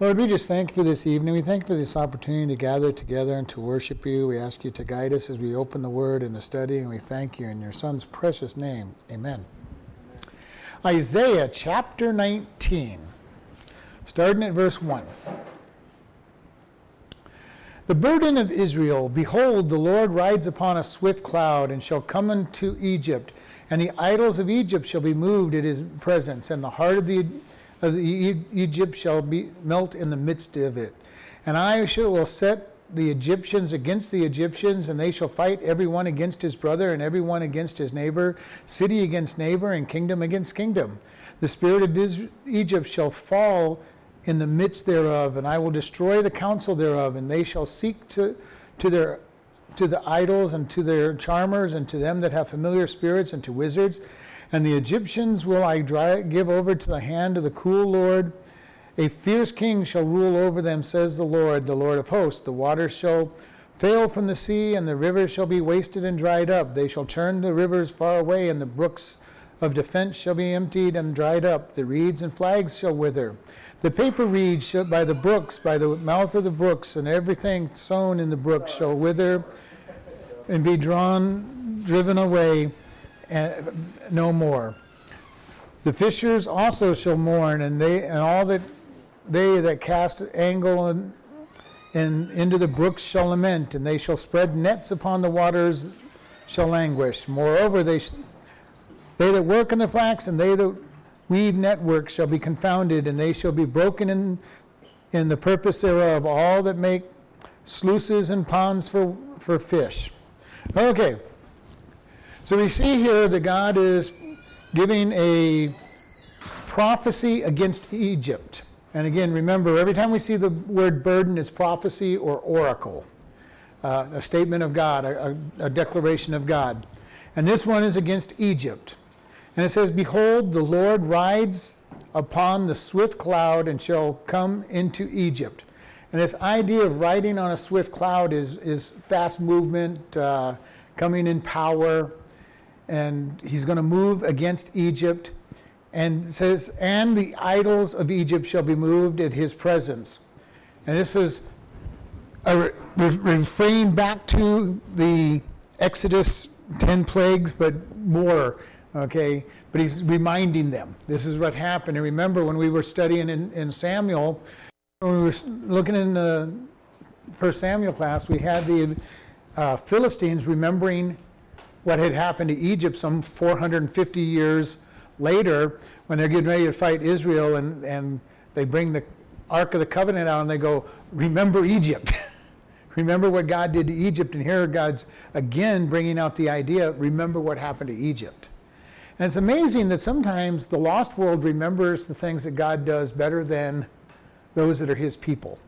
Lord, we just thank you for this evening. We thank you for this opportunity to gather together and to worship you. We ask you to guide us as we open the word and the study, and we thank you in your Son's precious name. Amen. Isaiah chapter 19, starting at verse 1. The burden of Israel, behold, the Lord rides upon a swift cloud and shall come into Egypt, and the idols of Egypt shall be moved at his presence, and the heart of the Egypt shall be melt in the midst of it. And I shall set the Egyptians against the Egyptians, and they shall fight every one against his brother, and every one against his neighbor, city against neighbor, and kingdom against kingdom. The spirit of Egypt shall fall in the midst thereof, and I will destroy the counsel thereof, and they shall seek to, to their to the idols and to their charmers and to them that have familiar spirits and to wizards and the Egyptians will I give over to the hand of the cruel Lord. A fierce king shall rule over them, says the Lord, the Lord of hosts. The waters shall fail from the sea, and the rivers shall be wasted and dried up. They shall turn the rivers far away, and the brooks of defense shall be emptied and dried up. The reeds and flags shall wither. The paper reeds shall, by the brooks, by the mouth of the brooks, and everything sown in the brooks shall wither and be drawn, driven away no more. The fishers also shall mourn, and they and all that they that cast angle and, and into the brooks shall lament, and they shall spread nets upon the waters shall languish. Moreover, they they that work in the flax and they that weave network shall be confounded, and they shall be broken in in the purpose thereof. All that make sluices and ponds for for fish. Okay. So we see here that God is giving a prophecy against Egypt. And again, remember, every time we see the word burden, it's prophecy or oracle, uh, a statement of God, a, a declaration of God. And this one is against Egypt. And it says, Behold, the Lord rides upon the swift cloud and shall come into Egypt. And this idea of riding on a swift cloud is, is fast movement, uh, coming in power, and he's going to move against Egypt. And says, and the idols of Egypt shall be moved at his presence. And this is a re- refrain back to the Exodus 10 plagues, but more, okay? But he's reminding them this is what happened. And remember when we were studying in, in Samuel, when we were looking in the First Samuel class, we had the uh, Philistines remembering what had happened to Egypt some 450 years later when they're getting ready to fight Israel and, and they bring the Ark of the Covenant out and they go, Remember Egypt. remember what God did to Egypt. And here God's again bringing out the idea remember what happened to Egypt. And it's amazing that sometimes the lost world remembers the things that God does better than those that are his people.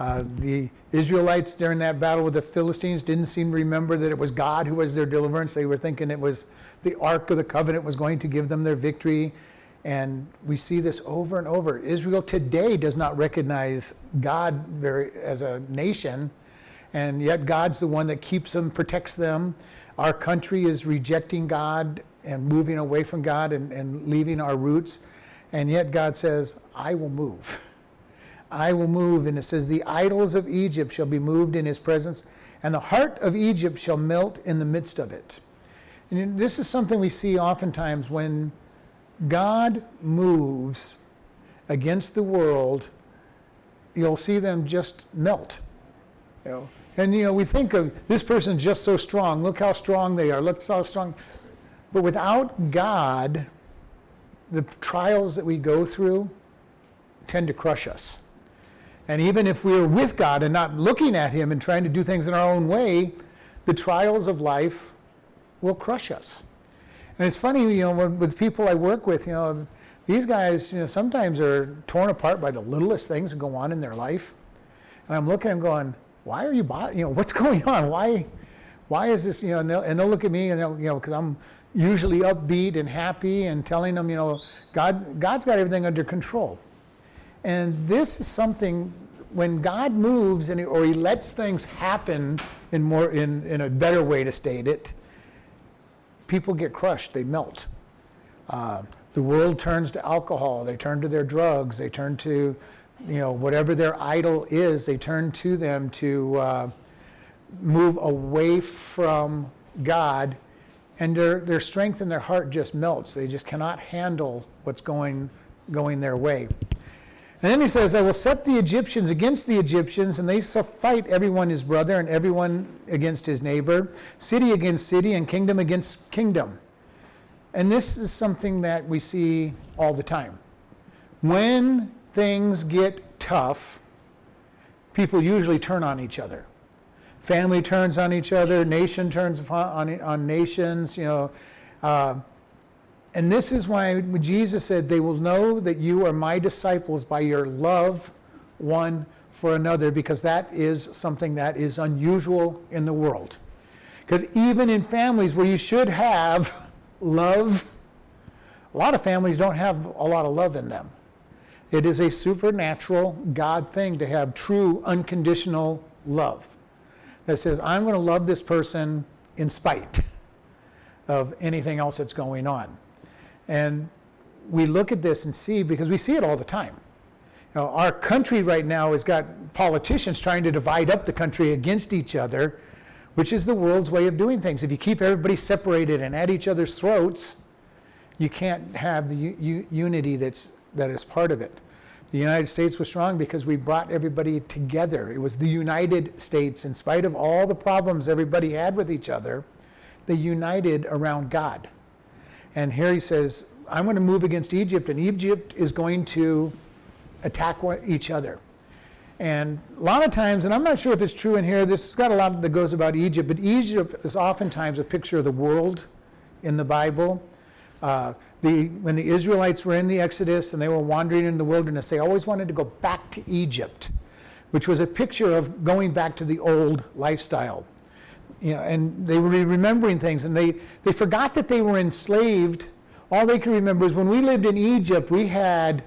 Uh, the Israelites during that battle with the Philistines didn't seem to remember that it was God who was their deliverance. They were thinking it was the Ark of the Covenant was going to give them their victory. And we see this over and over. Israel today does not recognize God very, as a nation, and yet God's the one that keeps them, protects them. Our country is rejecting God and moving away from God and, and leaving our roots. And yet God says, I will move. I will move. And it says, The idols of Egypt shall be moved in his presence, and the heart of Egypt shall melt in the midst of it. And this is something we see oftentimes when God moves against the world, you'll see them just melt. You know? And you know, we think of this person just so strong. Look how strong they are. Look how strong. But without God, the trials that we go through tend to crush us. And even if we're with God and not looking at Him and trying to do things in our own way, the trials of life will crush us. And it's funny, you know, with people I work with, you know, these guys, you know, sometimes are torn apart by the littlest things that go on in their life. And I'm looking and going, why are you, you know, what's going on? Why, why is this, you know, and they'll, and they'll look at me and, you know, because I'm usually upbeat and happy and telling them, you know, God, God's got everything under control. And this is something when God moves and or He lets things happen in more in, in a better way to state it, people get crushed, they melt. Uh, the world turns to alcohol, they turn to their drugs, they turn to you know, whatever their idol is, they turn to them to uh, move away from God, and their, their strength in their heart just melts. They just cannot handle what's going, going their way. And then he says, I will set the Egyptians against the Egyptians, and they shall fight everyone his brother, and everyone against his neighbor, city against city, and kingdom against kingdom. And this is something that we see all the time. When things get tough, people usually turn on each other. Family turns on each other, nation turns on, on nations, you know. Uh, and this is why Jesus said, They will know that you are my disciples by your love one for another, because that is something that is unusual in the world. Because even in families where you should have love, a lot of families don't have a lot of love in them. It is a supernatural God thing to have true, unconditional love that says, I'm going to love this person in spite of anything else that's going on. And we look at this and see, because we see it all the time. You know, our country right now has got politicians trying to divide up the country against each other, which is the world's way of doing things. If you keep everybody separated and at each other's throats, you can't have the u- unity that's, that is part of it. The United States was strong because we brought everybody together. It was the United States, in spite of all the problems everybody had with each other, they united around God. And here he says, I'm going to move against Egypt, and Egypt is going to attack each other. And a lot of times, and I'm not sure if it's true in here, this has got a lot that goes about Egypt, but Egypt is oftentimes a picture of the world in the Bible. Uh, the, when the Israelites were in the Exodus and they were wandering in the wilderness, they always wanted to go back to Egypt, which was a picture of going back to the old lifestyle. You know, and they were remembering things, and they, they forgot that they were enslaved. All they could remember is when we lived in Egypt, we had,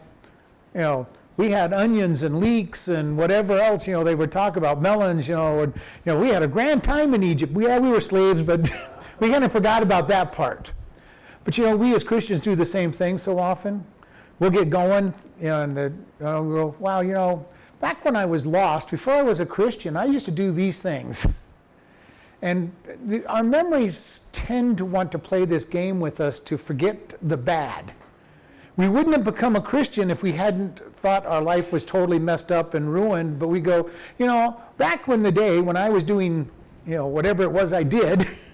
you know, we had onions and leeks and whatever else, you know, they would talk about melons, you know, and, you know, we had a grand time in Egypt. We, yeah, we were slaves, but we kind of forgot about that part. But you know, we as Christians do the same thing so often. We'll get going, you know, and the, we'll go, wow, you know, back when I was lost, before I was a Christian, I used to do these things. And our memories tend to want to play this game with us to forget the bad. We wouldn't have become a Christian if we hadn't thought our life was totally messed up and ruined, but we go, you know, back when the day when I was doing, you know, whatever it was I did,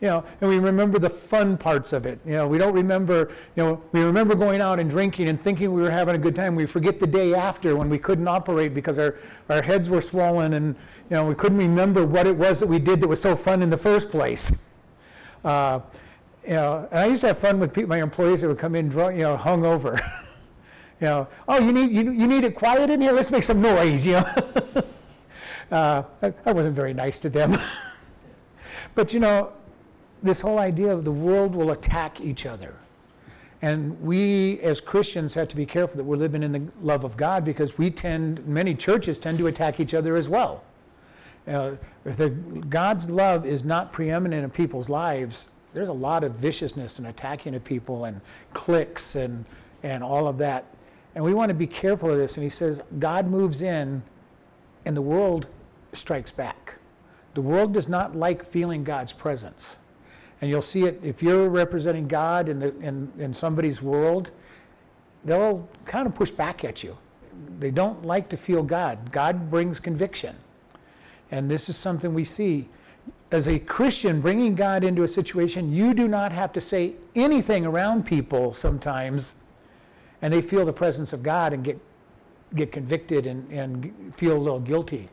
you know, and we remember the fun parts of it. You know, we don't remember, you know, we remember going out and drinking and thinking we were having a good time. We forget the day after when we couldn't operate because our, our heads were swollen and, you know, we couldn't remember what it was that we did that was so fun in the first place. Uh, you know, and I used to have fun with people, my employees that would come in, drunk, you know, hungover. you know, oh, you need, you, you need it quiet in here? Let's make some noise, you know. uh, I, I wasn't very nice to them. but, you know, this whole idea of the world will attack each other. And we as Christians have to be careful that we're living in the love of God because we tend, many churches tend to attack each other as well. Uh, if the, God's love is not preeminent in people's lives, there's a lot of viciousness and attacking of people and cliques and, and all of that. And we want to be careful of this. And he says, God moves in and the world strikes back. The world does not like feeling God's presence. And you'll see it if you're representing God in, the, in, in somebody's world, they'll kind of push back at you. They don't like to feel God. God brings conviction. And this is something we see. As a Christian, bringing God into a situation, you do not have to say anything around people sometimes, and they feel the presence of God and get, get convicted and, and feel a little guilty.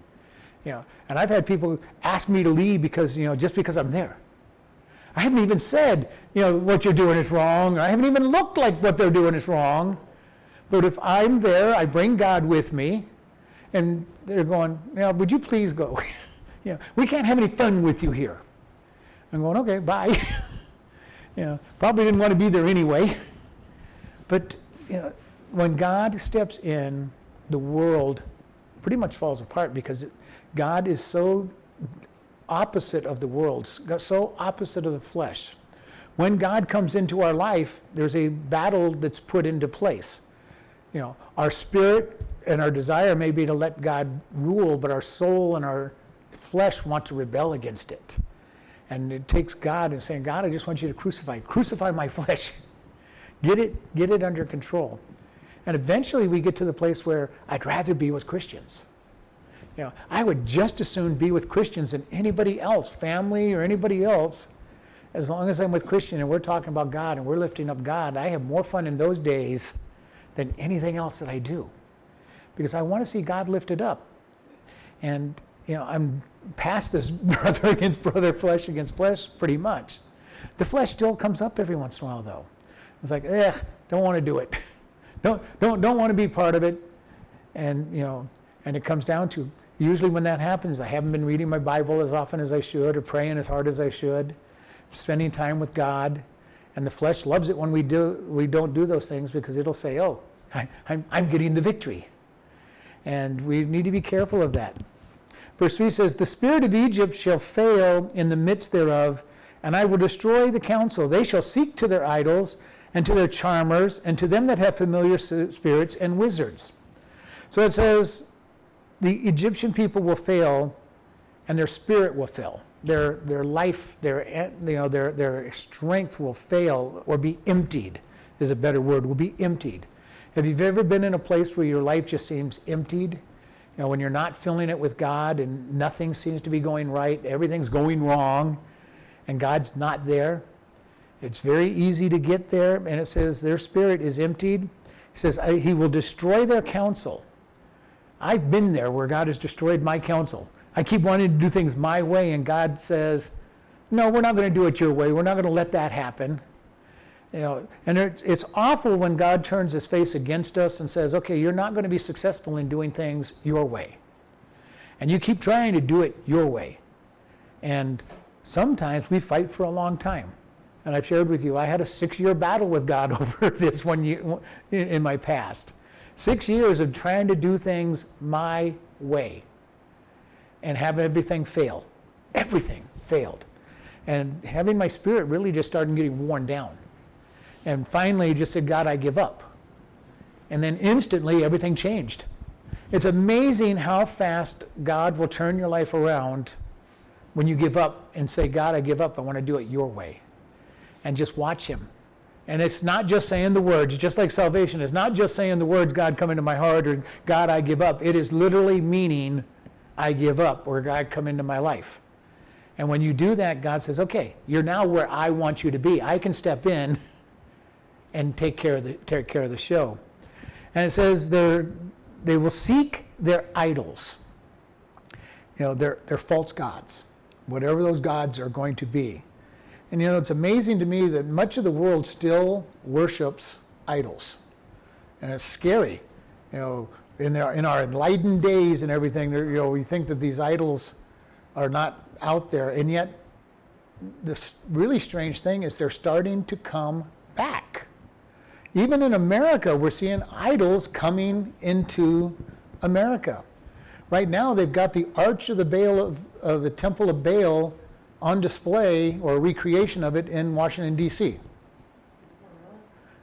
You know, and I've had people ask me to leave because, you know, just because I'm there. I haven't even said, you know, what you're doing is wrong. I haven't even looked like what they're doing is wrong. But if I'm there, I bring God with me, and they're going, you would you please go? you know, we can't have any fun with you here. I'm going, okay, bye. you know, probably didn't want to be there anyway. But you know, when God steps in, the world pretty much falls apart because God is so opposite of the world, so opposite of the flesh. When God comes into our life, there's a battle that's put into place. You know, our spirit and our desire may be to let God rule, but our soul and our flesh want to rebel against it. And it takes God and saying, God, I just want you to crucify, crucify my flesh. get it, get it under control. And eventually we get to the place where I'd rather be with Christians. You know, I would just as soon be with Christians than anybody else, family or anybody else. As long as I'm with Christian and we're talking about God and we're lifting up God, I have more fun in those days than anything else that I do. Because I want to see God lifted up. And, you know, I'm past this brother against brother, flesh against flesh pretty much. The flesh still comes up every once in a while, though. It's like, eh, don't want to do it. don't, don't, don't want to be part of it. And, you know, and it comes down to usually when that happens, I haven't been reading my Bible as often as I should or praying as hard as I should, spending time with God. And the flesh loves it when we, do, we don't do those things because it'll say, oh, I, I'm, I'm getting the victory. And we need to be careful of that. Verse 3 says, The spirit of Egypt shall fail in the midst thereof, and I will destroy the counsel. They shall seek to their idols, and to their charmers, and to them that have familiar spirits and wizards. So it says, The Egyptian people will fail, and their spirit will fail. Their, their life, their, you know, their, their strength will fail or be emptied, is a better word, will be emptied. Have you ever been in a place where your life just seems emptied? You know, when you're not filling it with God and nothing seems to be going right, everything's going wrong, and God's not there. It's very easy to get there, and it says their spirit is emptied. He says, He will destroy their counsel. I've been there where God has destroyed my counsel. I keep wanting to do things my way, and God says, No, we're not going to do it your way. We're not going to let that happen. You know, and it's, awful when God turns his face against us and says, okay, you're not going to be successful in doing things your way. And you keep trying to do it your way. And sometimes we fight for a long time. And I've shared with you, I had a six year battle with God over this one year in my past. Six years of trying to do things my way and have everything fail. Everything failed. And having my spirit really just started getting worn down. And finally, just said, God, I give up. And then instantly, everything changed. It's amazing how fast God will turn your life around when you give up and say, God, I give up. I want to do it your way. And just watch Him. And it's not just saying the words, just like salvation. It's not just saying the words, God, come into my heart, or God, I give up. It is literally meaning, I give up, or God, come into my life. And when you do that, God says, okay, you're now where I want you to be. I can step in and take care of the, take care of the show. And it says they will seek their idols. You know, they're, they're false gods, whatever those gods are going to be. And you know, it's amazing to me that much of the world still worships idols. And it's scary. You know, in our, in our enlightened days and everything, you know, we think that these idols are not out there. And yet, the really strange thing is they're starting to come back. Even in America, we're seeing idols coming into America. Right now, they've got the Arch of the Baal of, of the Temple of Baal on display or recreation of it in Washington D.C.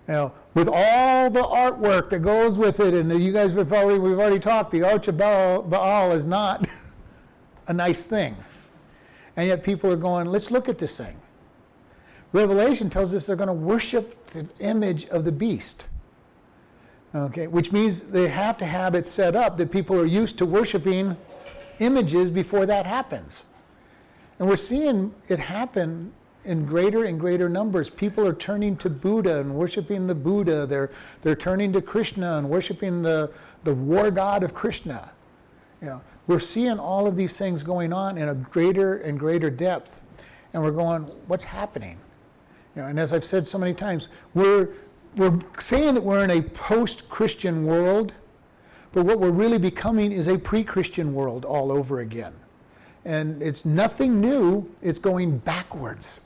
Now, with all the artwork that goes with it, and you guys have already we've already talked. The Arch of Baal, Baal is not a nice thing, and yet people are going. Let's look at this thing. Revelation tells us they're going to worship the image of the beast. Okay, which means they have to have it set up that people are used to worshiping images before that happens. And we're seeing it happen in greater and greater numbers. People are turning to Buddha and worshiping the Buddha. They're, they're turning to Krishna and worshiping the, the war god of Krishna. You know, we're seeing all of these things going on in a greater and greater depth. And we're going, what's happening? You know, and as I've said so many times, we're, we're saying that we're in a post Christian world, but what we're really becoming is a pre Christian world all over again. And it's nothing new, it's going backwards.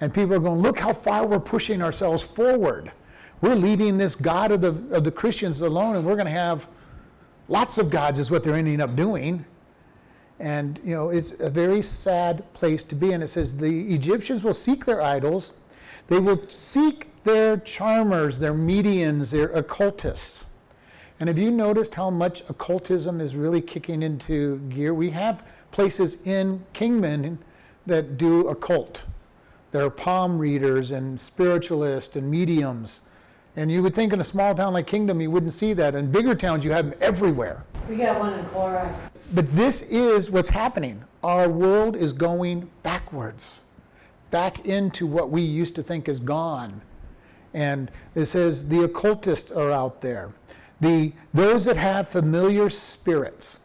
And people are going, look how far we're pushing ourselves forward. We're leaving this God of the, of the Christians alone, and we're going to have lots of gods, is what they're ending up doing. And, you know, it's a very sad place to be. And it says, the Egyptians will seek their idols they will seek their charmers, their mediums, their occultists. And have you noticed how much occultism is really kicking into gear? We have places in Kingman that do occult. There are palm readers and spiritualists and mediums. And you would think in a small town like Kingman, you wouldn't see that. In bigger towns, you have them everywhere. We got one in Cora. But this is what's happening. Our world is going backwards, back into what we used to think is gone. And it says the occultists are out there. The, those that have familiar spirits,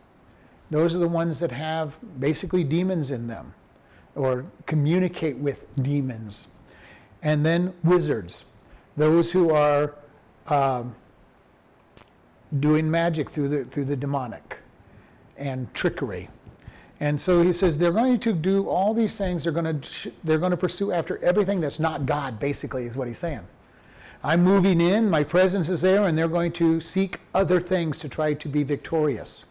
those are the ones that have basically demons in them or communicate with demons. And then wizards, those who are um, doing magic through the, through the demonic and trickery. And so he says they're going to do all these things. They're going to, they're going to pursue after everything that's not God, basically, is what he's saying. I'm moving in, my presence is there, and they're going to seek other things to try to be victorious.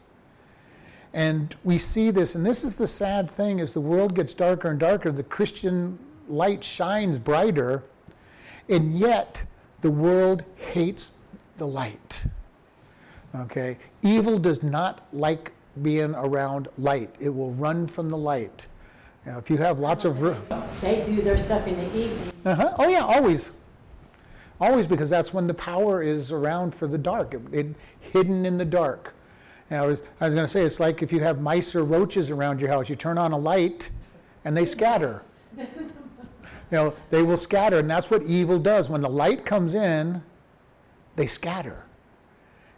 And we see this, and this is the sad thing as the world gets darker and darker, the Christian light shines brighter, and yet the world hates the light. Okay? Evil does not like being around light. It will run from the light. Now, if you have lots of room. They do their stuff in the evening. uh-huh. Oh yeah, always. Always because that's when the power is around for the dark, it, it hidden in the dark. And I was, I was going to say, it's like if you have mice or roaches around your house, you turn on a light and they scatter. you know, they will scatter, and that's what evil does. When the light comes in, they scatter.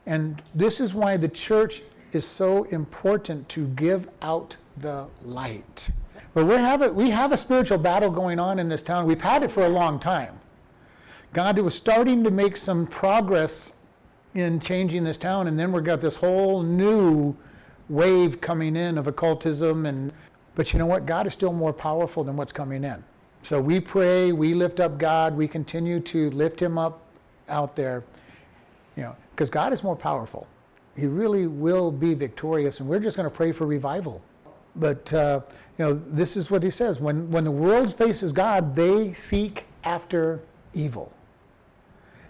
And this is why the church is so important to give out the light. But we have, a, we have a spiritual battle going on in this town. We've had it for a long time. God was starting to make some progress in changing this town, and then we've got this whole new wave coming in of occultism. And but you know what? God is still more powerful than what's coming in. So we pray, we lift up God, we continue to lift Him up out there, you know, because God is more powerful. He really will be victorious, and we're just going to pray for revival. But uh, you know, this is what He says: when when the world faces God, they seek after evil.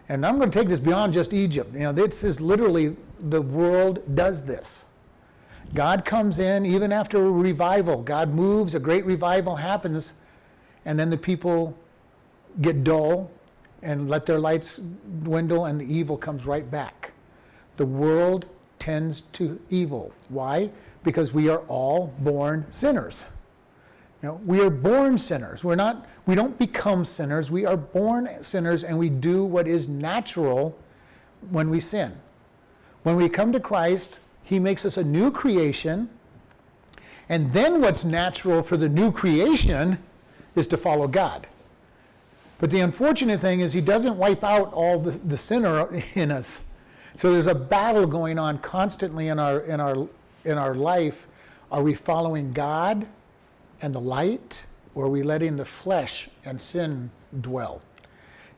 And I'm going to take this beyond just Egypt. You know, this is literally the world does this. God comes in even after a revival. God moves, a great revival happens, and then the people get dull and let their lights dwindle, and the evil comes right back. The world tends to evil. Why? Because we are all born sinners. You know, we are born sinners. We're not, we don't become sinners. We are born sinners and we do what is natural when we sin. When we come to Christ, He makes us a new creation. And then what's natural for the new creation is to follow God. But the unfortunate thing is, He doesn't wipe out all the, the sinner in us. So there's a battle going on constantly in our, in, our, in our life. Are we following God? And the light, or are we letting the flesh and sin dwell?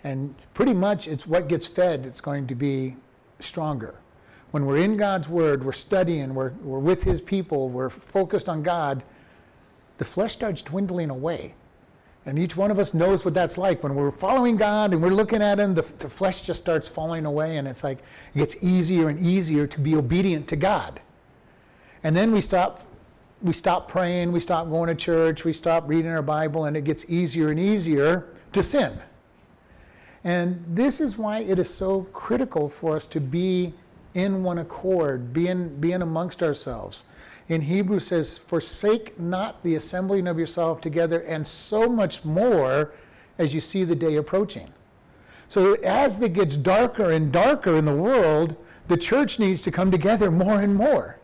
And pretty much it's what gets fed that's going to be stronger. When we're in God's Word, we're studying, we're, we're with His people, we're focused on God, the flesh starts dwindling away. And each one of us knows what that's like. When we're following God and we're looking at Him, the, the flesh just starts falling away, and it's like it gets easier and easier to be obedient to God. And then we stop we stop praying, we stop going to church, we stop reading our Bible, and it gets easier and easier to sin. And this is why it is so critical for us to be in one accord, being, being amongst ourselves. In Hebrew says, forsake not the assembling of yourself together, and so much more as you see the day approaching. So as it gets darker and darker in the world, the church needs to come together more and more.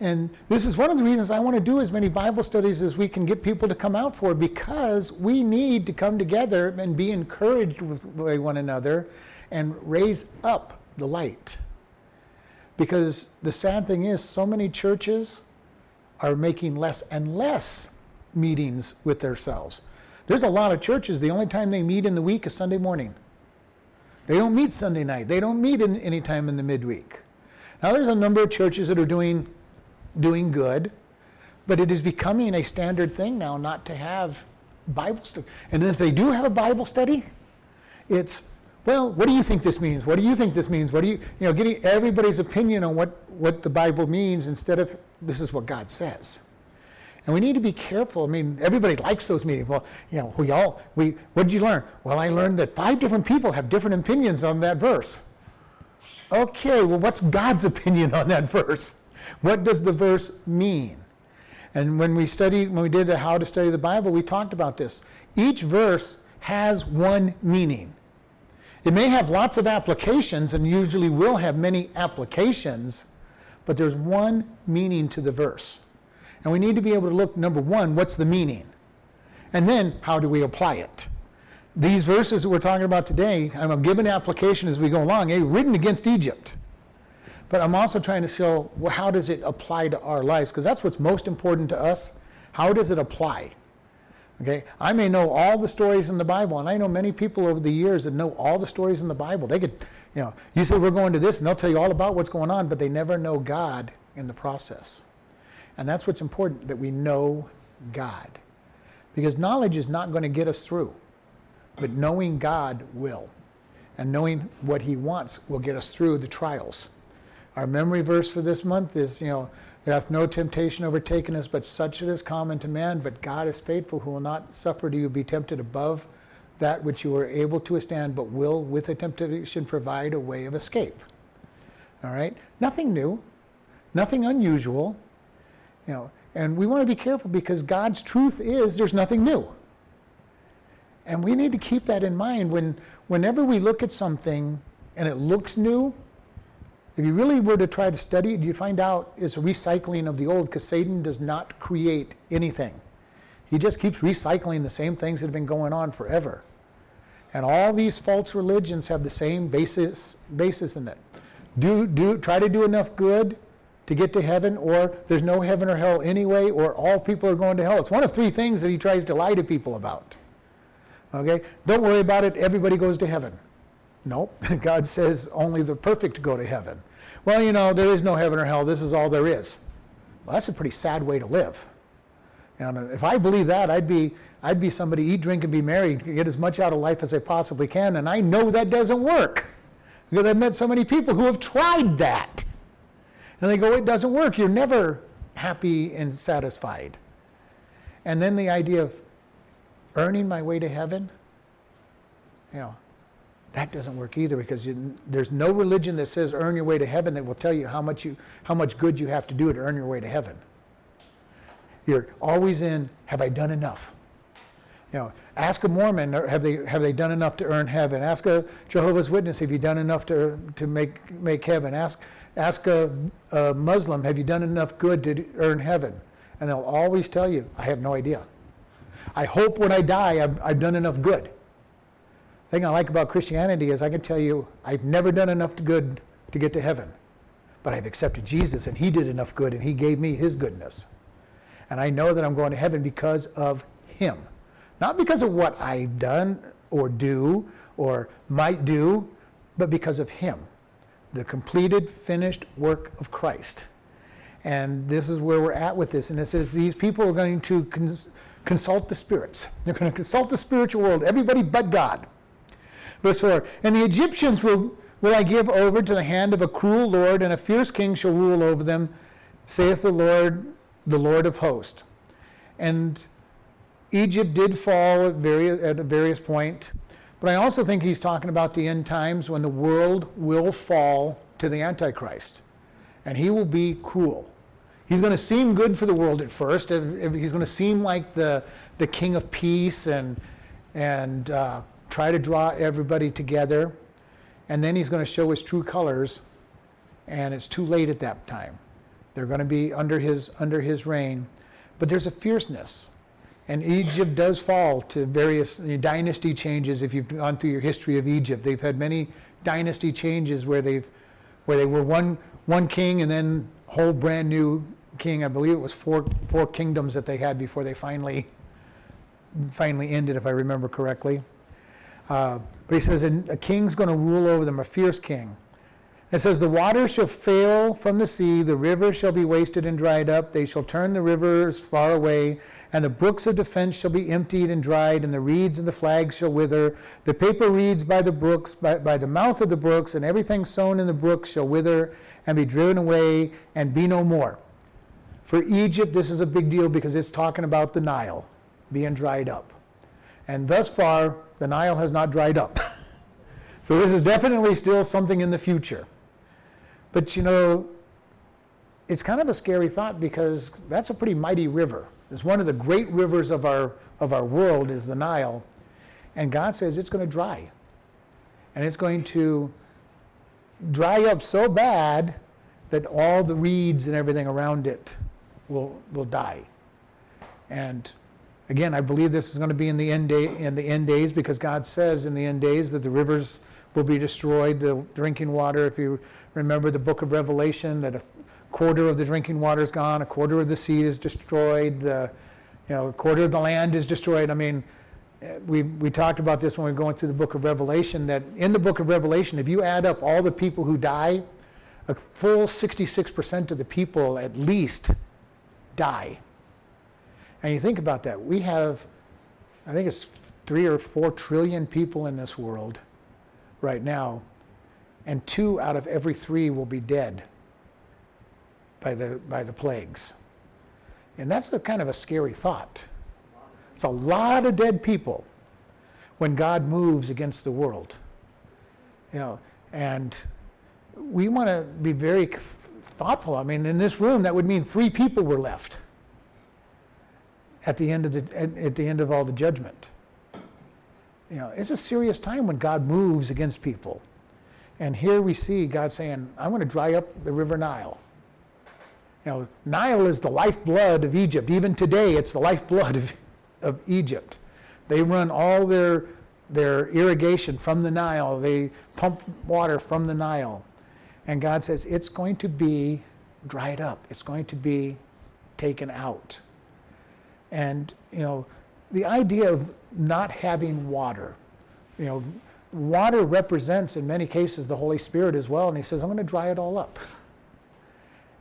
And this is one of the reasons I want to do as many Bible studies as we can get people to come out for because we need to come together and be encouraged with one another and raise up the light. Because the sad thing is, so many churches are making less and less meetings with themselves. There's a lot of churches, the only time they meet in the week is Sunday morning. They don't meet Sunday night. They don't meet in, any time in the midweek. Now, there's a number of churches that are doing doing good, but it is becoming a standard thing now not to have Bible study. And then if they do have a Bible study, it's well, what do you think this means? What do you think this means? What do you, you know, getting everybody's opinion on what, what the Bible means instead of this is what God says. And we need to be careful. I mean, everybody likes those meetings. Well, you know, we all, we, what did you learn? Well, I learned that five different people have different opinions on that verse. Okay, well, what's God's opinion on that verse? What does the verse mean? And when we studied, when we did how to study the Bible, we talked about this. Each verse has one meaning. It may have lots of applications and usually will have many applications, but there's one meaning to the verse. And we need to be able to look, number one, what's the meaning? And then, how do we apply it? These verses that we're talking about today, I'm giving application as we go along, a written against Egypt. But I'm also trying to show well, how does it apply to our lives? Because that's what's most important to us. How does it apply? Okay, I may know all the stories in the Bible, and I know many people over the years that know all the stories in the Bible. They could, you know, you say we're going to this, and they'll tell you all about what's going on, but they never know God in the process. And that's what's important that we know God. Because knowledge is not going to get us through, but knowing God will. And knowing what He wants will get us through the trials. Our memory verse for this month is, you know, there hath no temptation overtaken us, but such it is common to man. But God is faithful, who will not suffer you to be tempted above that which you are able to withstand, but will, with the temptation, provide a way of escape. All right? Nothing new, nothing unusual. You know, and we want to be careful because God's truth is there's nothing new. And we need to keep that in mind when whenever we look at something and it looks new, if you really were to try to study it, you'd find out it's recycling of the old because Satan does not create anything. He just keeps recycling the same things that have been going on forever. And all these false religions have the same basis, basis in it. Do, do, try to do enough good to get to heaven, or there's no heaven or hell anyway, or all people are going to hell. It's one of three things that he tries to lie to people about. Okay? Don't worry about it, everybody goes to heaven. Nope. God says only the perfect go to heaven. Well, you know, there is no heaven or hell, this is all there is. Well, that's a pretty sad way to live. And if I believe that, I'd be, I'd be somebody eat, drink, and be merry, get as much out of life as I possibly can. And I know that doesn't work because I've met so many people who have tried that. And they go, it doesn't work. You're never happy and satisfied. And then the idea of earning my way to heaven, you know, that doesn't work either because you, there's no religion that says earn your way to heaven that will tell you how much you how much good you have to do to earn your way to heaven. You're always in have I done enough? You know, ask a Mormon have they have they done enough to earn heaven? Ask a Jehovah's Witness have you done enough to to make make heaven? Ask ask a, a Muslim have you done enough good to earn heaven? And they'll always tell you I have no idea. I hope when I die I've, I've done enough good thing I like about Christianity is I can tell you I've never done enough good to get to heaven, but I've accepted Jesus and He did enough good and He gave me His goodness. And I know that I'm going to heaven because of Him, not because of what I've done or do or might do, but because of Him, the completed, finished work of Christ. And this is where we're at with this. And it says these people are going to cons- consult the spirits. They're going to consult the spiritual world, everybody but God. Verse 4 And the Egyptians will, will I give over to the hand of a cruel Lord, and a fierce king shall rule over them, saith the Lord, the Lord of hosts. And Egypt did fall at, various, at a various point, but I also think he's talking about the end times when the world will fall to the Antichrist, and he will be cruel. He's going to seem good for the world at first. He's going to seem like the, the king of peace and, and uh, try to draw everybody together, and then he's going to show his true colors, and it's too late at that time. They're going to be under his under his reign, but there's a fierceness, and Egypt does fall to various dynasty changes. If you've gone through your history of Egypt, they've had many dynasty changes where they've where they were one one king and then whole brand new king. I believe it was four four kingdoms that they had before they finally finally ended, if I remember correctly. Uh, but he says a king's going to rule over them, a fierce king. It says, The waters shall fail from the sea, the rivers shall be wasted and dried up, they shall turn the rivers far away, and the brooks of defense shall be emptied and dried, and the reeds and the flags shall wither. The paper reeds by the brooks, by, by the mouth of the brooks, and everything sown in the brooks shall wither and be driven away and be no more. For Egypt, this is a big deal because it's talking about the Nile being dried up. And thus far, the Nile has not dried up. so this is definitely still something in the future. But you know, it's kind of a scary thought because that's a pretty mighty river. It's one of the great rivers of our, of our world is the Nile. And God says it's going to dry. And it's going to dry up so bad that all the reeds and everything around it will, will die. And again, I believe this is going to be in the end day, in the end days because God says in the end days that the rivers will be destroyed, the drinking water, if you remember the book of Revelation, that a quarter of the drinking water is gone, a quarter of the seed is destroyed, the, you know, a quarter of the land is destroyed. I mean, we, we talked about this when we were going through the book of Revelation, that in the book of Revelation, if you add up all the people who die, a full 66% of the people at least die. And you think about that. We have, I think it's three or four trillion people in this world right now and two out of every three will be dead by the, by the plagues. And that's a kind of a scary thought. It's a lot of dead people when God moves against the world. You know, and we want to be very thoughtful. I mean, in this room, that would mean three people were left at the end of the at, the end of all the judgment. You know, it's a serious time when God moves against people. And here we see God saying, I'm going to dry up the river Nile. You know, Nile is the lifeblood of Egypt. Even today, it's the lifeblood of, of Egypt. They run all their, their irrigation from the Nile, they pump water from the Nile. And God says, it's going to be dried up, it's going to be taken out. And, you know, the idea of not having water, you know, water represents in many cases the Holy Spirit as well. And he says, I'm going to dry it all up.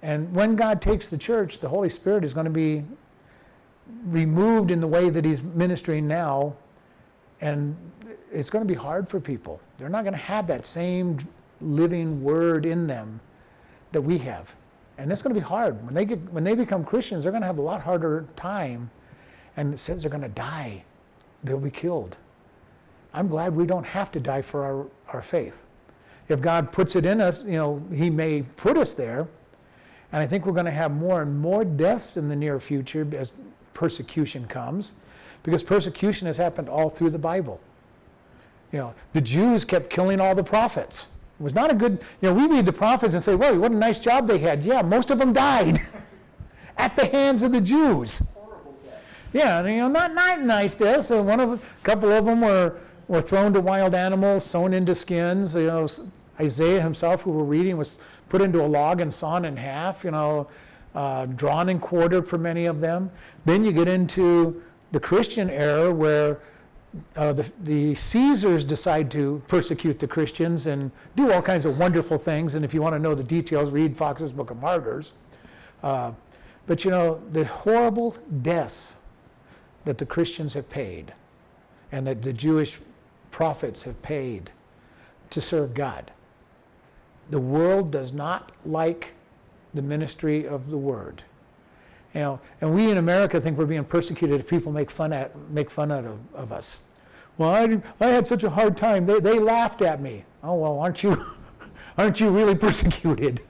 And when God takes the church, the Holy Spirit is going to be removed in the way that he's ministering now. And it's going to be hard for people. They're not going to have that same living word in them that we have. And it's going to be hard. When they, get, when they become Christians, they're going to have a lot harder time. And it says they're going to die, they'll be killed. I'm glad we don't have to die for our, our faith. If God puts it in us, you know, He may put us there. And I think we're going to have more and more deaths in the near future as persecution comes, because persecution has happened all through the Bible. You know, the Jews kept killing all the prophets. It was not a good, you know, we read the prophets and say, well, what a nice job they had. Yeah, most of them died at the hands of the Jews. Yeah, you know, not, not nice deaths. So one of a couple of them were were thrown to wild animals, sewn into skins. You know, Isaiah himself, who we're reading, was put into a log and sawn in half. You know, uh, drawn and quartered for many of them. Then you get into the Christian era where uh, the, the, Caesars decide to persecute the Christians and do all kinds of wonderful things. And if you want to know the details, read Foxe's Book of Martyrs. Uh, but you know, the horrible deaths that the Christians have paid and that the Jewish prophets have paid to serve God. The world does not like the ministry of the word. You know, and we in America think we're being persecuted if people make fun at make fun out of, of us. Well, I, I had such a hard time. They, they laughed at me. Oh well, aren't you aren't you really persecuted?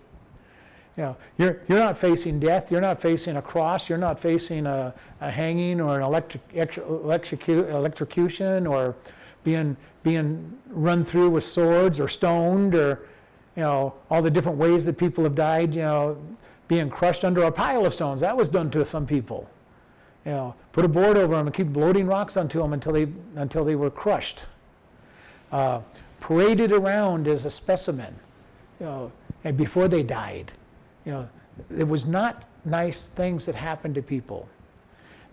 You know, you're, you're not facing death. You're not facing a cross. You're not facing a, a hanging or an electric, electrocu- electrocution or being, being run through with swords or stoned or, you know, all the different ways that people have died, you know, being crushed under a pile of stones. That was done to some people. You know, put a board over them and keep loading rocks onto them until they, until they were crushed. Uh, paraded around as a specimen, you know, and before they died. You know, it was not nice things that happened to people.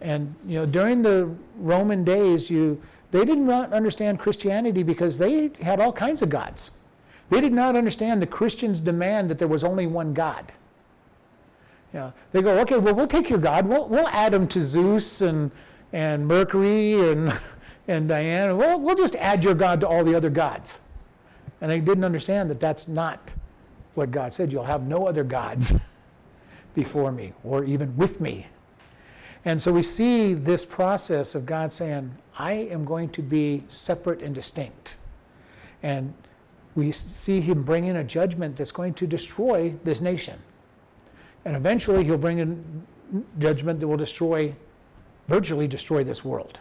And you know, during the Roman days, you they did not understand Christianity because they had all kinds of gods. They did not understand the Christians' demand that there was only one God. You know, they go, okay, well, we'll take your God. We'll, we'll add him to Zeus and, and Mercury and, and Diana. We'll, we'll just add your God to all the other gods. And they didn't understand that that's not what God said. You'll have no other gods before me or even with me. And so we see this process of God saying, I am going to be separate and distinct. And we see him bring in a judgment that's going to destroy this nation. And eventually he'll bring in judgment that will destroy, virtually destroy this world.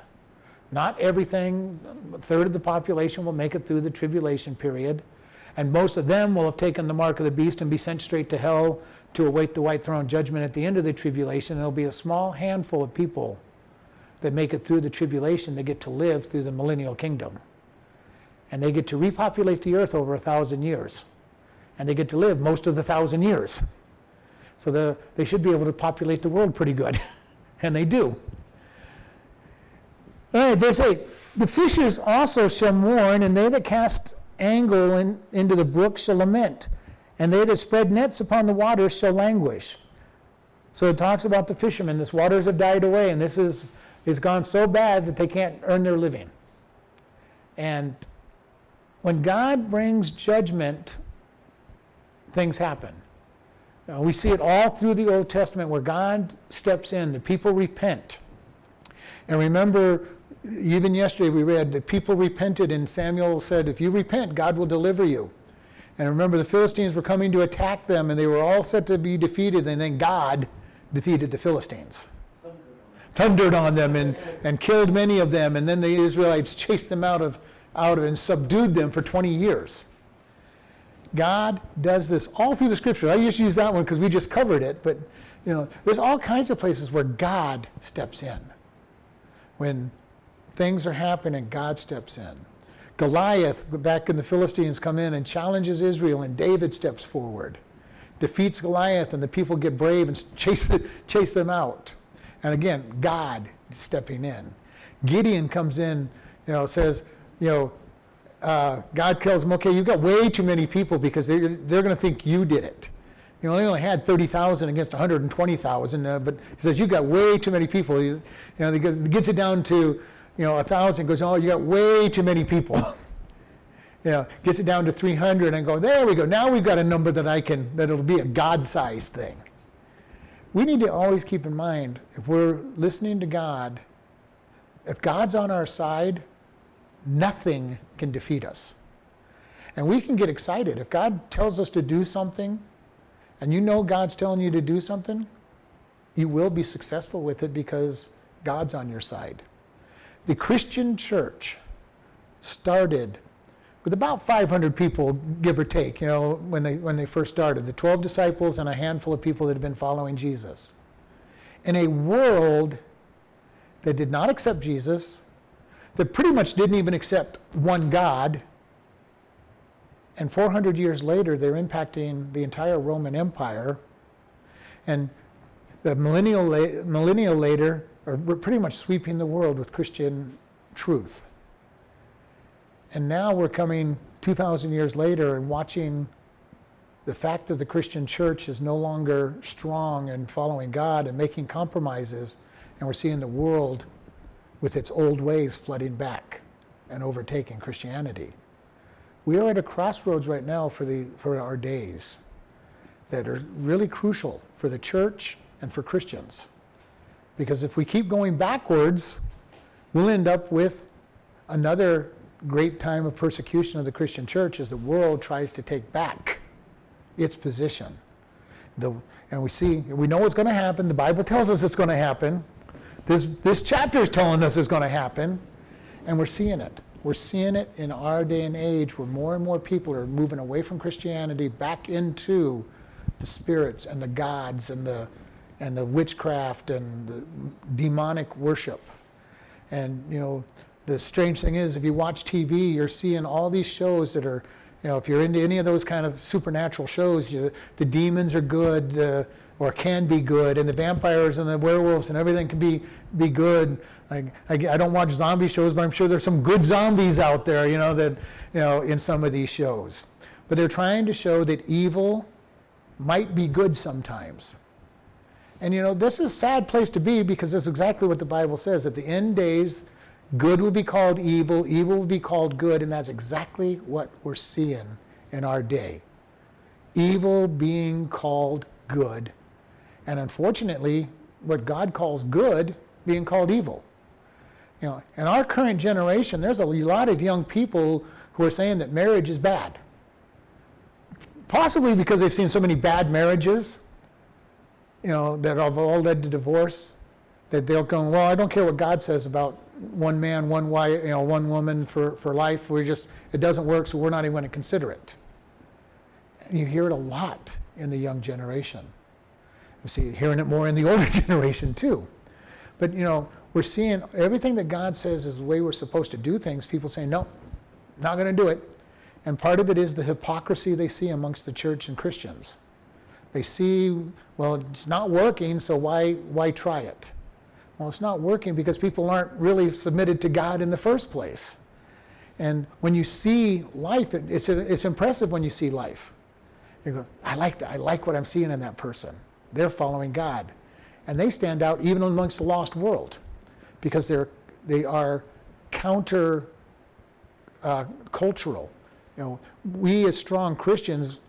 Not everything, a third of the population will make it through the tribulation period, and most of them will have taken the mark of the beast and be sent straight to hell to await the white throne judgment at the end of the tribulation. There'll be a small handful of people that make it through the tribulation that get to live through the millennial kingdom. And they get to repopulate the earth over a thousand years. And they get to live most of the thousand years. So the, they should be able to populate the world pretty good. and they do. All right, verse 8. The fishers also shall mourn, and they that cast angle in, into the brook shall lament, and they that spread nets upon the waters shall languish. So it talks about the fishermen. This waters have died away, and this is, is gone so bad that they can't earn their living. And when God brings judgment, things happen. Uh, we see it all through the Old Testament where God steps in, the people repent. And remember, even yesterday we read that people repented, and Samuel said, If you repent, God will deliver you. And remember, the Philistines were coming to attack them, and they were all set to be defeated, and then God defeated the Philistines. Thundered on them and, and killed many of them, and then the Israelites chased them out of, out of and subdued them for 20 years. God does this all through the scripture. I just use that one because we just covered it, but you know, there's all kinds of places where God steps in. When things are happening, God steps in. Goliath, back in the Philistines, come in and challenges Israel, and David steps forward, defeats Goliath, and the people get brave and chase, chase them out. And again, God stepping in. Gideon comes in, you know, says, you know, uh, God tells him, okay, you've got way too many people because they're, they're going to think you did it. You know, they only had 30,000 against 120,000, uh, but he says, you've got way too many people. You, you know, he gets it down to you know, a thousand goes, oh, you got way too many people. you know, gets it down to 300 and go, there we go. Now we've got a number that I can, that it'll be a God-sized thing. We need to always keep in mind, if we're listening to God, if God's on our side, nothing can defeat us. And we can get excited. If God tells us to do something, and you know God's telling you to do something, you will be successful with it because God's on your side. The Christian church started with about 500 people, give or take, you know, when they, when they first started, the 12 disciples and a handful of people that had been following Jesus. In a world that did not accept Jesus, that pretty much didn't even accept one God, and 400 years later, they're impacting the entire Roman Empire. And the millennial, millennial later, are pretty much sweeping the world with Christian truth. And now we're coming 2,000 years later and watching the fact that the Christian church is no longer strong and following God and making compromises, and we're seeing the world with its old ways flooding back and overtaking Christianity. We are at a crossroads right now for, the, for our days that are really crucial for the church and for Christians. Because if we keep going backwards, we'll end up with another great time of persecution of the Christian church as the world tries to take back its position. The, and we see, we know what's going to happen. The Bible tells us it's going to happen. This, this chapter is telling us it's going to happen. And we're seeing it. We're seeing it in our day and age where more and more people are moving away from Christianity back into the spirits and the gods and the and the witchcraft and the demonic worship. And, you know, the strange thing is, if you watch TV, you're seeing all these shows that are, you know, if you're into any of those kind of supernatural shows, you, the demons are good uh, or can be good, and the vampires and the werewolves and everything can be, be good. Like, I, I don't watch zombie shows, but I'm sure there's some good zombies out there, you know, that, you know, in some of these shows. but they're trying to show that evil might be good sometimes. And you know, this is a sad place to be because that's exactly what the Bible says. At the end days, good will be called evil, evil will be called good, and that's exactly what we're seeing in our day. Evil being called good. And unfortunately, what God calls good being called evil. You know, in our current generation, there's a lot of young people who are saying that marriage is bad. Possibly because they've seen so many bad marriages, you know, that have all led to divorce, that they'll go, well, I don't care what God says about one man, one wife, you know, one woman for, for life. We just, it doesn't work, so we're not even going to consider it. And you hear it a lot in the young generation. You see, hearing it more in the older generation too. But you know, we're seeing everything that God says is the way we're supposed to do things. People saying, no, not going to do it. And part of it is the hypocrisy they see amongst the church and Christians. They see, well, it's not working, so why, why try it? Well, it's not working because people aren't really submitted to God in the first place. And when you see life, it, it's, it's impressive when you see life. You go, I like that. I like what I'm seeing in that person. They're following God. And they stand out even amongst the lost world because they're, they are counter uh, cultural. You know, we as strong Christians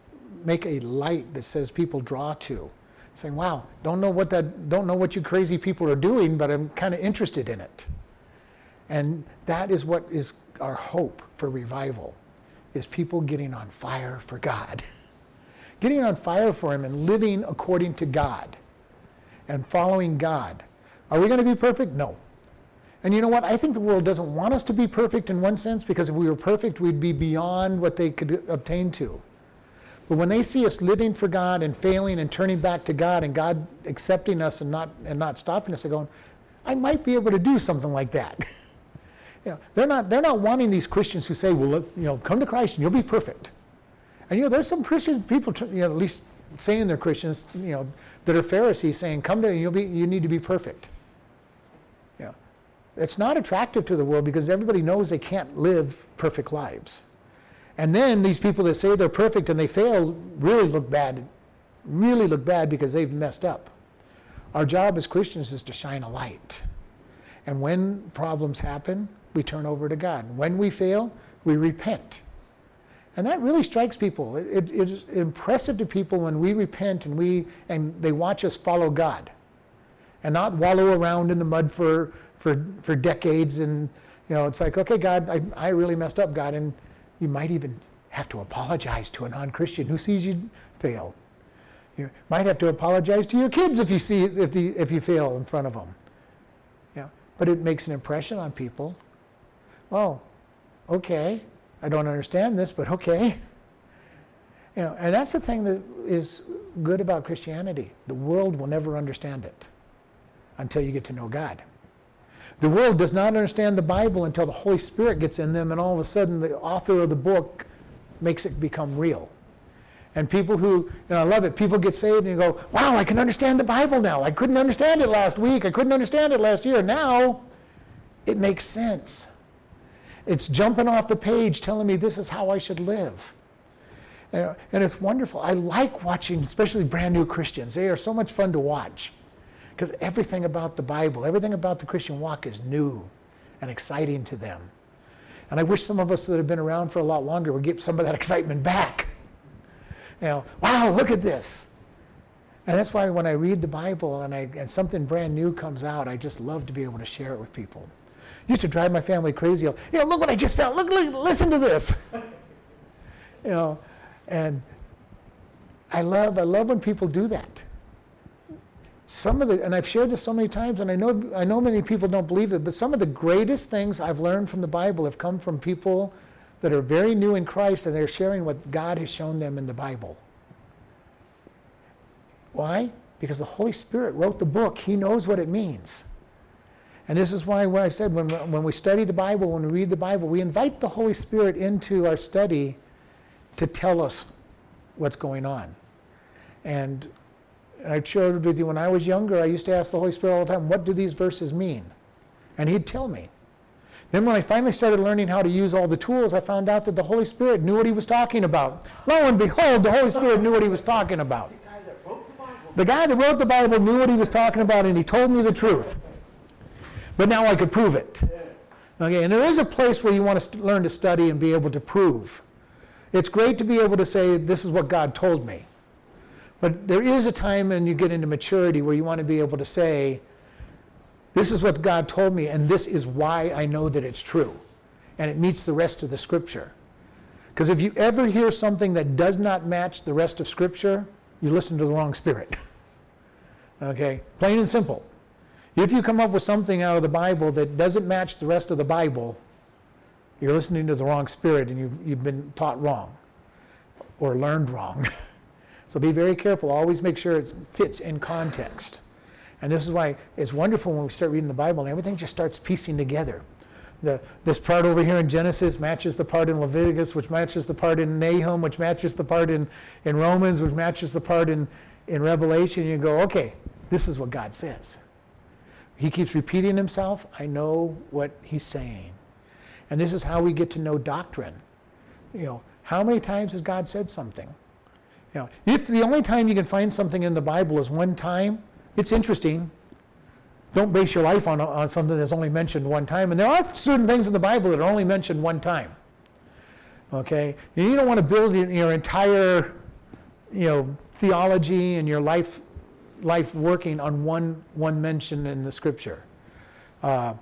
make a light that says people draw to, saying, "Wow, don't know what that, don't know what you crazy people are doing, but I'm kind of interested in it." And that is what is our hope for revival, is people getting on fire for God, getting on fire for Him and living according to God, and following God. Are we going to be perfect? No. And you know what? I think the world doesn't want us to be perfect in one sense because if we were perfect, we'd be beyond what they could obtain to. But when they see us living for God and failing and turning back to God and God accepting us and not, and not stopping us, they're going, I might be able to do something like that. you know, they're, not, they're not wanting these Christians who say, well, you know, come to Christ and you'll be perfect. And you know, there's some Christian people, you know, at least saying they're Christians, you know, that are Pharisees saying, come to, and you'll be, you need to be perfect. It's not attractive to the world because everybody knows they can't live perfect lives. And then these people that say they're perfect and they fail really look bad, really look bad because they've messed up. Our job as Christians is to shine a light. And when problems happen, we turn over to God. When we fail, we repent. And that really strikes people. It, it, it is impressive to people when we repent and, we, and they watch us follow God and not wallow around in the mud for for, for decades. And, you know, it's like, okay, God, I, I really messed up, God. And you might even have to apologize to a non Christian who sees you fail. You might have to apologize to your kids if you, see, if, the, if you fail in front of them. Yeah. But it makes an impression on people. Oh, okay. I don't understand this, but okay. You know, and that's the thing that is good about Christianity. The world will never understand it until you get to know God. The world does not understand the Bible until the Holy Spirit gets in them, and all of a sudden the author of the book makes it become real. And people who, and I love it, people get saved and go, wow, I can understand the Bible now. I couldn't understand it last week. I couldn't understand it last year. Now it makes sense. It's jumping off the page telling me this is how I should live. And it's wonderful. I like watching, especially brand new Christians. They are so much fun to watch. Because everything about the Bible, everything about the Christian walk is new and exciting to them. And I wish some of us that have been around for a lot longer would get some of that excitement back. You know, wow, look at this. And that's why when I read the Bible and, I, and something brand new comes out, I just love to be able to share it with people. It used to drive my family crazy. You know, look what I just found. Look, look listen to this. you know, and I love, I love when people do that some of the, and I've shared this so many times, and I know, I know many people don't believe it, but some of the greatest things I've learned from the Bible have come from people that are very new in Christ and they're sharing what God has shown them in the Bible. Why? Because the Holy Spirit wrote the book, He knows what it means. And this is why when I said when, when we study the Bible, when we read the Bible, we invite the Holy Spirit into our study to tell us what's going on. And I shared with you when I was younger, I used to ask the Holy Spirit all the time, what do these verses mean? And he'd tell me. Then when I finally started learning how to use all the tools, I found out that the Holy Spirit knew what he was talking about. Lo and behold, the Holy Spirit knew what he was talking about. The guy that wrote the Bible knew what he was talking about, and he told me the truth. But now I could prove it. Okay, and there is a place where you want to st- learn to study and be able to prove. It's great to be able to say, This is what God told me. But there is a time when you get into maturity where you want to be able to say, This is what God told me, and this is why I know that it's true. And it meets the rest of the scripture. Because if you ever hear something that does not match the rest of scripture, you listen to the wrong spirit. okay? Plain and simple. If you come up with something out of the Bible that doesn't match the rest of the Bible, you're listening to the wrong spirit and you've, you've been taught wrong or learned wrong. so be very careful. Always make sure it fits in context. And this is why it's wonderful when we start reading the Bible and everything just starts piecing together. The, this part over here in Genesis matches the part in Leviticus, which matches the part in Nahum, which matches the part in, in Romans, which matches the part in, in Revelation. You go, okay, this is what God says. He keeps repeating himself. I know what he's saying. And this is how we get to know doctrine. You know, how many times has God said something? Know, if the only time you can find something in the Bible is one time, it's interesting. Don't base your life on, on something that's only mentioned one time. And there are certain things in the Bible that are only mentioned one time. Okay? And you don't want to build your, your entire, you know, theology and your life life working on one, one mention in the scripture. Uh,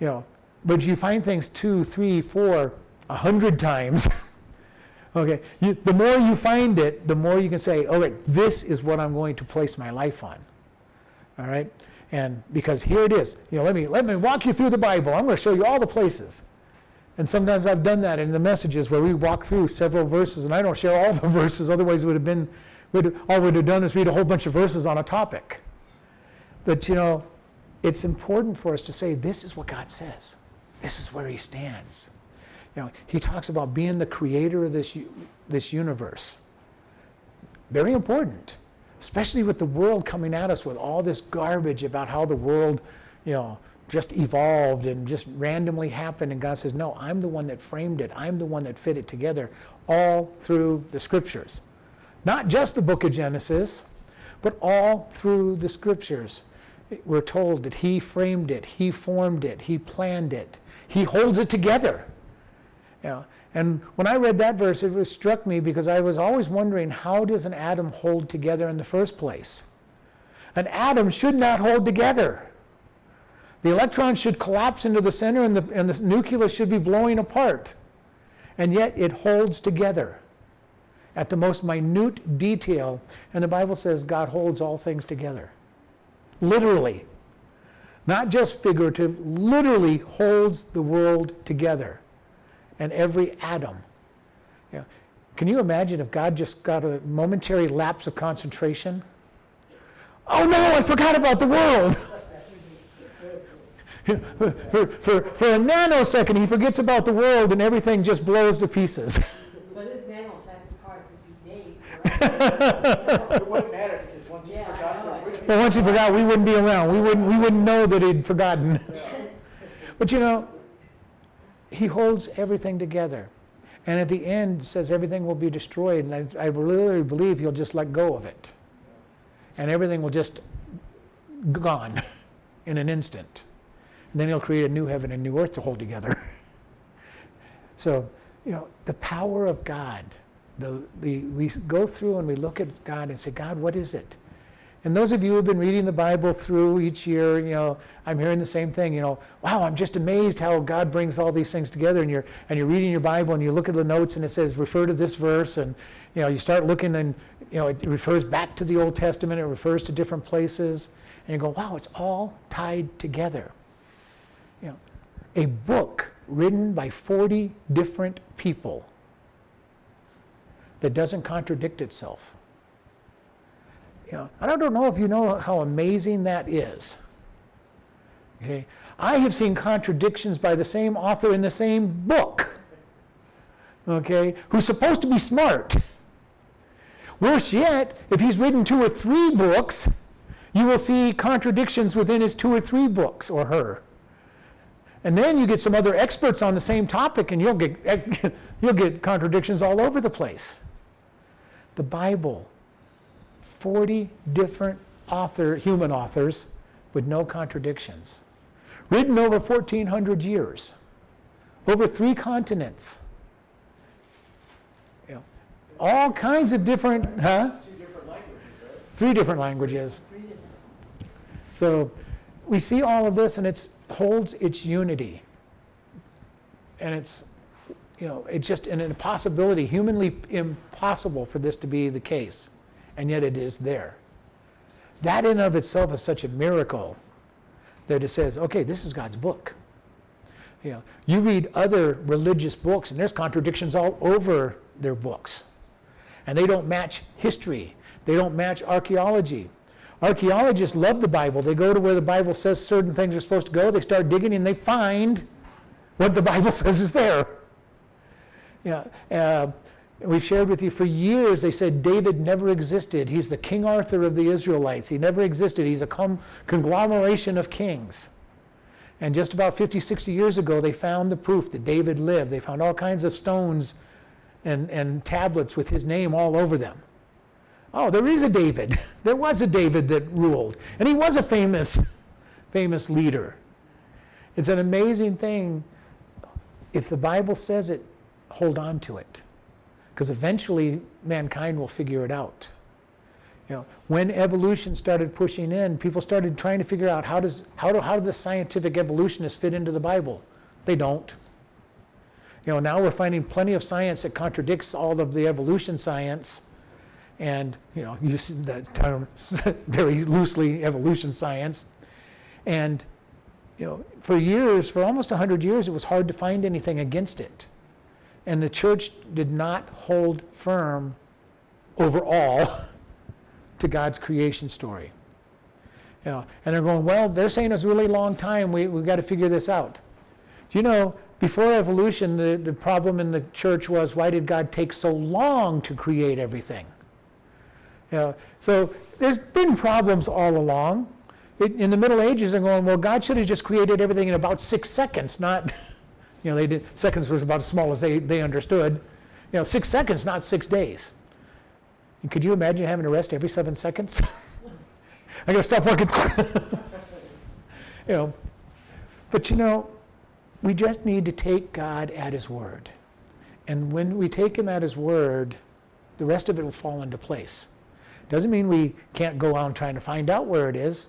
you know, but you find things two, three, four, a hundred times. okay, you, the more you find it, the more you can say, "All right, this is what I'm going to place my life on." All right, and because here it is. You know, let me let me walk you through the Bible. I'm going to show you all the places. And sometimes I've done that in the messages where we walk through several verses, and I don't share all the verses. Otherwise, it would have been We'd, all we'd have done is read a whole bunch of verses on a topic. But you know, it's important for us to say, this is what God says. This is where He stands. You know, He talks about being the creator of this, this universe. Very important, especially with the world coming at us with all this garbage about how the world, you know, just evolved and just randomly happened. And God says, No, I'm the one that framed it. I'm the one that fit it together all through the scriptures. Not just the book of Genesis, but all through the scriptures. We're told that he framed it, he formed it, he planned it, he holds it together. Know, and when I read that verse, it was struck me because I was always wondering how does an atom hold together in the first place? An atom should not hold together. The electron should collapse into the center and the, and the nucleus should be blowing apart. And yet it holds together at the most minute detail. And the Bible says God holds all things together. Literally. Not just figurative, literally holds the world together and every atom. Yeah. Can you imagine if God just got a momentary lapse of concentration? Oh no, I forgot about the world. for, for, for a nanosecond, he forgets about the world and everything just blows to pieces. it wouldn't matter because once he forgot, Well, once he forgot, we wouldn't be around. We wouldn't, we wouldn't know that he'd forgotten. but you know, he holds everything together. And at the end, says everything will be destroyed. And I, I really believe he'll just let go of it. And everything will just gone in an instant. And then he'll create a new heaven and new earth to hold together. so, you know, the power of God the, the, we go through and we look at God and say, God, what is it? And those of you who have been reading the Bible through each year, you know, I'm hearing the same thing. You know, wow, I'm just amazed how God brings all these things together. And you're and you're reading your Bible and you look at the notes and it says refer to this verse, and you know, you start looking and you know, it refers back to the Old Testament. It refers to different places, and you go, wow, it's all tied together. You know, a book written by 40 different people that doesn't contradict itself. You know, I don't know if you know how amazing that is. Okay? I have seen contradictions by the same author in the same book. Okay? Who's supposed to be smart. Worse yet, if he's written two or three books, you will see contradictions within his two or three books or her. And then you get some other experts on the same topic, and you'll get, you'll get contradictions all over the place. The Bible, 40 different author, human authors with no contradictions. Written over 1,400 years, over three continents. You know, all kinds of different, huh? Two different right? Three different languages. Three different- So we see all of this and it holds its unity. And it's, you know, it's just an impossibility, humanly impossible for this to be the case. And yet it is there. That in of itself is such a miracle that it says, okay, this is God's book. You know, you read other religious books and there's contradictions all over their books. And they don't match history. They don't match archaeology. Archaeologists love the Bible. They go to where the Bible says certain things are supposed to go. They start digging and they find what the Bible says is there. Yeah, uh, we've shared with you for years. They said David never existed. He's the King Arthur of the Israelites. He never existed. He's a com- conglomeration of kings. And just about 50, 60 years ago, they found the proof that David lived. They found all kinds of stones and, and tablets with his name all over them. Oh, there is a David. There was a David that ruled, and he was a famous, famous leader. It's an amazing thing. If the Bible says it, hold on to it, because eventually mankind will figure it out. You know, when evolution started pushing in, people started trying to figure out how does how do how do the scientific evolutionists fit into the Bible? They don't. You know, now we're finding plenty of science that contradicts all of the evolution science and you know use that term very loosely evolution science and you know for years for almost 100 years it was hard to find anything against it and the church did not hold firm overall to god's creation story. You know, and they're going well they're saying it's a really long time. We, we've got to figure this out. Do you know before evolution the, the problem in the church was why did god take so long to create everything? You know, so there's been problems all along. It, in the Middle Ages, they're going, well, God should have just created everything in about six seconds, not, you know, they did, seconds was about as small as they, they understood. You know, six seconds, not six days. And could you imagine having to rest every seven seconds? I gotta stop working. you know, but you know, we just need to take God at His word. And when we take Him at His word, the rest of it will fall into place. Doesn't mean we can't go out trying to find out where it is.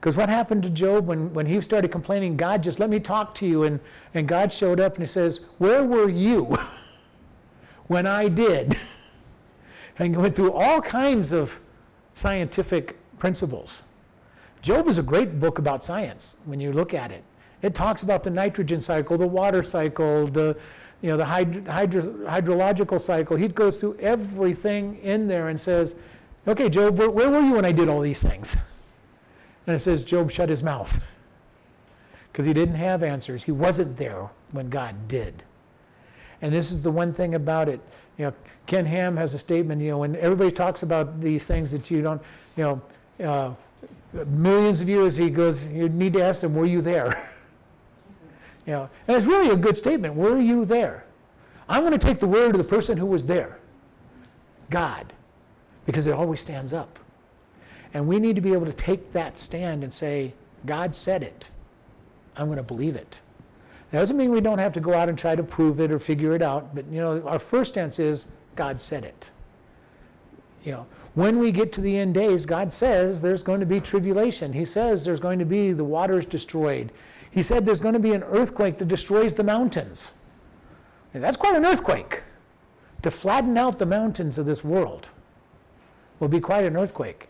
Because what happened to Job when, when he started complaining, God, just let me talk to you? And, and God showed up and he says, Where were you when I did? And he went through all kinds of scientific principles. Job is a great book about science when you look at it. It talks about the nitrogen cycle, the water cycle, the, you know, the hydro, hydro, hydrological cycle. He goes through everything in there and says, Okay, Job, where, where were you when I did all these things? And it says Job shut his mouth because he didn't have answers. He wasn't there when God did. And this is the one thing about it. You know, Ken Ham has a statement. You know, when everybody talks about these things that you don't, you know, uh, millions of years, he goes, you need to ask them, were you there? you know, and it's really a good statement. Were you there? I'm going to take the word of the person who was there, God because it always stands up. And we need to be able to take that stand and say, God said it. I'm going to believe it. That doesn't mean we don't have to go out and try to prove it or figure it out, but you know, our first stance is God said it. You know, when we get to the end days, God says there's going to be tribulation. He says there's going to be the waters destroyed. He said there's going to be an earthquake that destroys the mountains. And that's quite an earthquake to flatten out the mountains of this world will be quite an earthquake.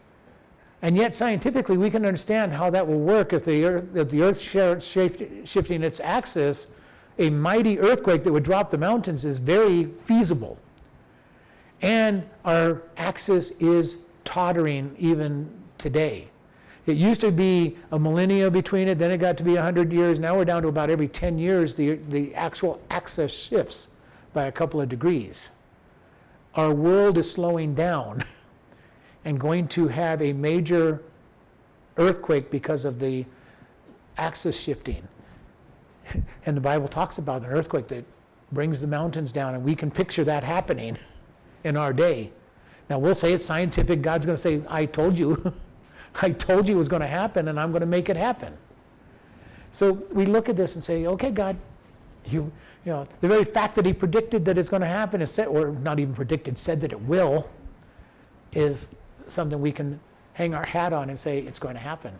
And yet, scientifically, we can understand how that will work if the Earth, if the earth shifting its axis, a mighty earthquake that would drop the mountains is very feasible. And our axis is tottering even today. It used to be a millennia between it, then it got to be 100 years. Now we're down to about every 10 years, the, the actual axis shifts by a couple of degrees. Our world is slowing down. and going to have a major earthquake because of the axis shifting. And the Bible talks about an earthquake that brings the mountains down, and we can picture that happening in our day. Now, we'll say it's scientific. God's going to say, I told you. I told you it was going to happen, and I'm going to make it happen. So we look at this and say, okay, God, you, you know, the very fact that He predicted that it's going to happen is said, or not even predicted, said that it will, is something we can hang our hat on and say it's going to happen.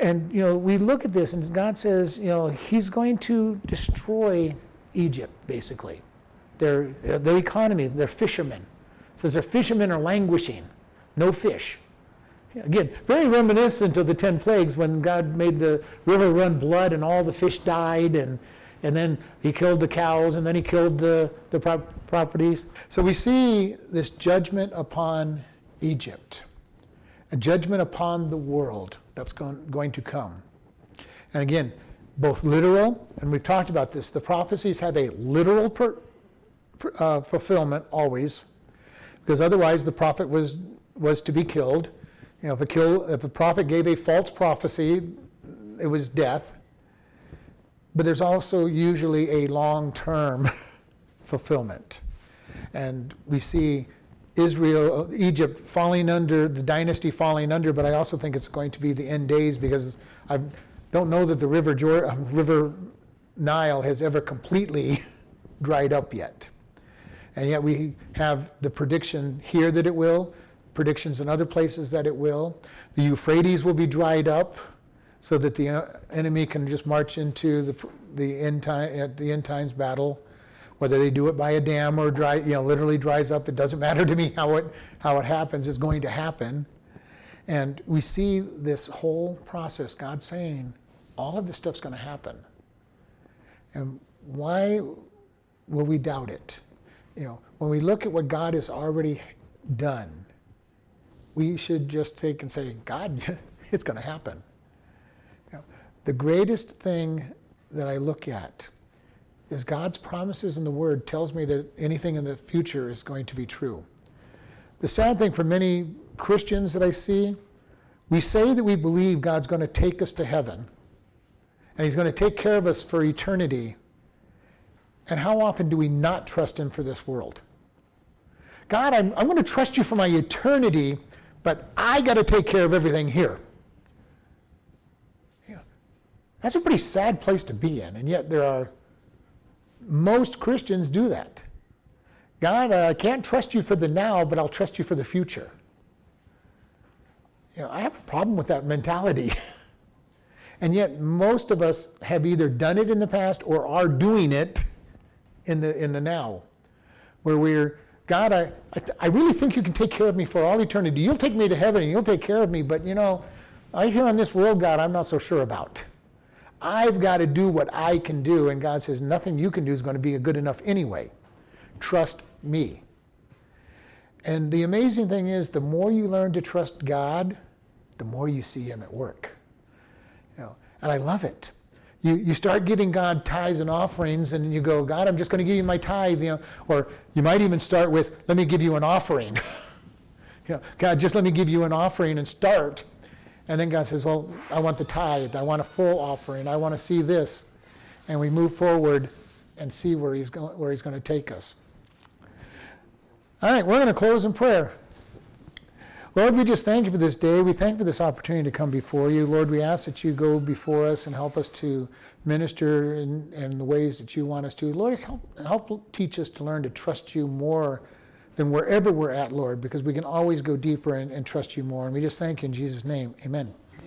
And you know, we look at this, and God says, you know, He's going to destroy Egypt, basically. Their uh, their economy, their fishermen. It says their fishermen are languishing, no fish. Again, very reminiscent of the ten plagues when God made the river run blood and all the fish died, and and then He killed the cows, and then He killed the the prop- properties. So we see this judgment upon Egypt, a judgment upon the world that's going, going to come. And again, both literal, and we've talked about this, the prophecies have a literal per, per, uh, fulfillment always, because otherwise the prophet was, was to be killed. You know, if a, kill, if a prophet gave a false prophecy, it was death. But there's also usually a long term fulfillment. And we see Israel, Egypt falling under, the dynasty falling under, but I also think it's going to be the end days because I don't know that the river, uh, river Nile has ever completely dried up yet. And yet we have the prediction here that it will, predictions in other places that it will. The Euphrates will be dried up so that the uh, enemy can just march into the, the, end, time, at the end times battle whether they do it by a dam or dry, you know, literally dries up, it doesn't matter to me how it, how it happens, it's going to happen. And we see this whole process, God saying, all of this stuff's going to happen. And why will we doubt it? You know, when we look at what God has already done, we should just take and say, God, it's going to happen. The greatest thing that I look at is God's promises in the Word tells me that anything in the future is going to be true. The sad thing for many Christians that I see, we say that we believe God's going to take us to heaven and He's going to take care of us for eternity. And how often do we not trust Him for this world? God, I'm, I'm going to trust you for my eternity, but I got to take care of everything here. That's a pretty sad place to be in, and yet there are most Christians do that. God, uh, I can't trust you for the now, but I'll trust you for the future. You know, I have a problem with that mentality. and yet, most of us have either done it in the past or are doing it in the, in the now, where we're, God, I, I, I really think you can take care of me for all eternity. You'll take me to heaven and you'll take care of me, but you know, out here on this world, God, I'm not so sure about. I've got to do what I can do. And God says, nothing you can do is going to be good enough anyway. Trust me. And the amazing thing is, the more you learn to trust God, the more you see Him at work. You know, and I love it. You, you start giving God tithes and offerings, and you go, God, I'm just going to give you my tithe. You know, or you might even start with, let me give you an offering. you know, God, just let me give you an offering and start. And then God says, Well, I want the tithe. I want a full offering. I want to see this. And we move forward and see where He's, go- where he's going to take us. All right, we're going to close in prayer. Lord, we just thank you for this day. We thank you for this opportunity to come before you. Lord, we ask that you go before us and help us to minister in, in the ways that you want us to. Lord, help, help teach us to learn to trust you more than wherever we're at, Lord, because we can always go deeper and, and trust you more. And we just thank you in Jesus' name. Amen.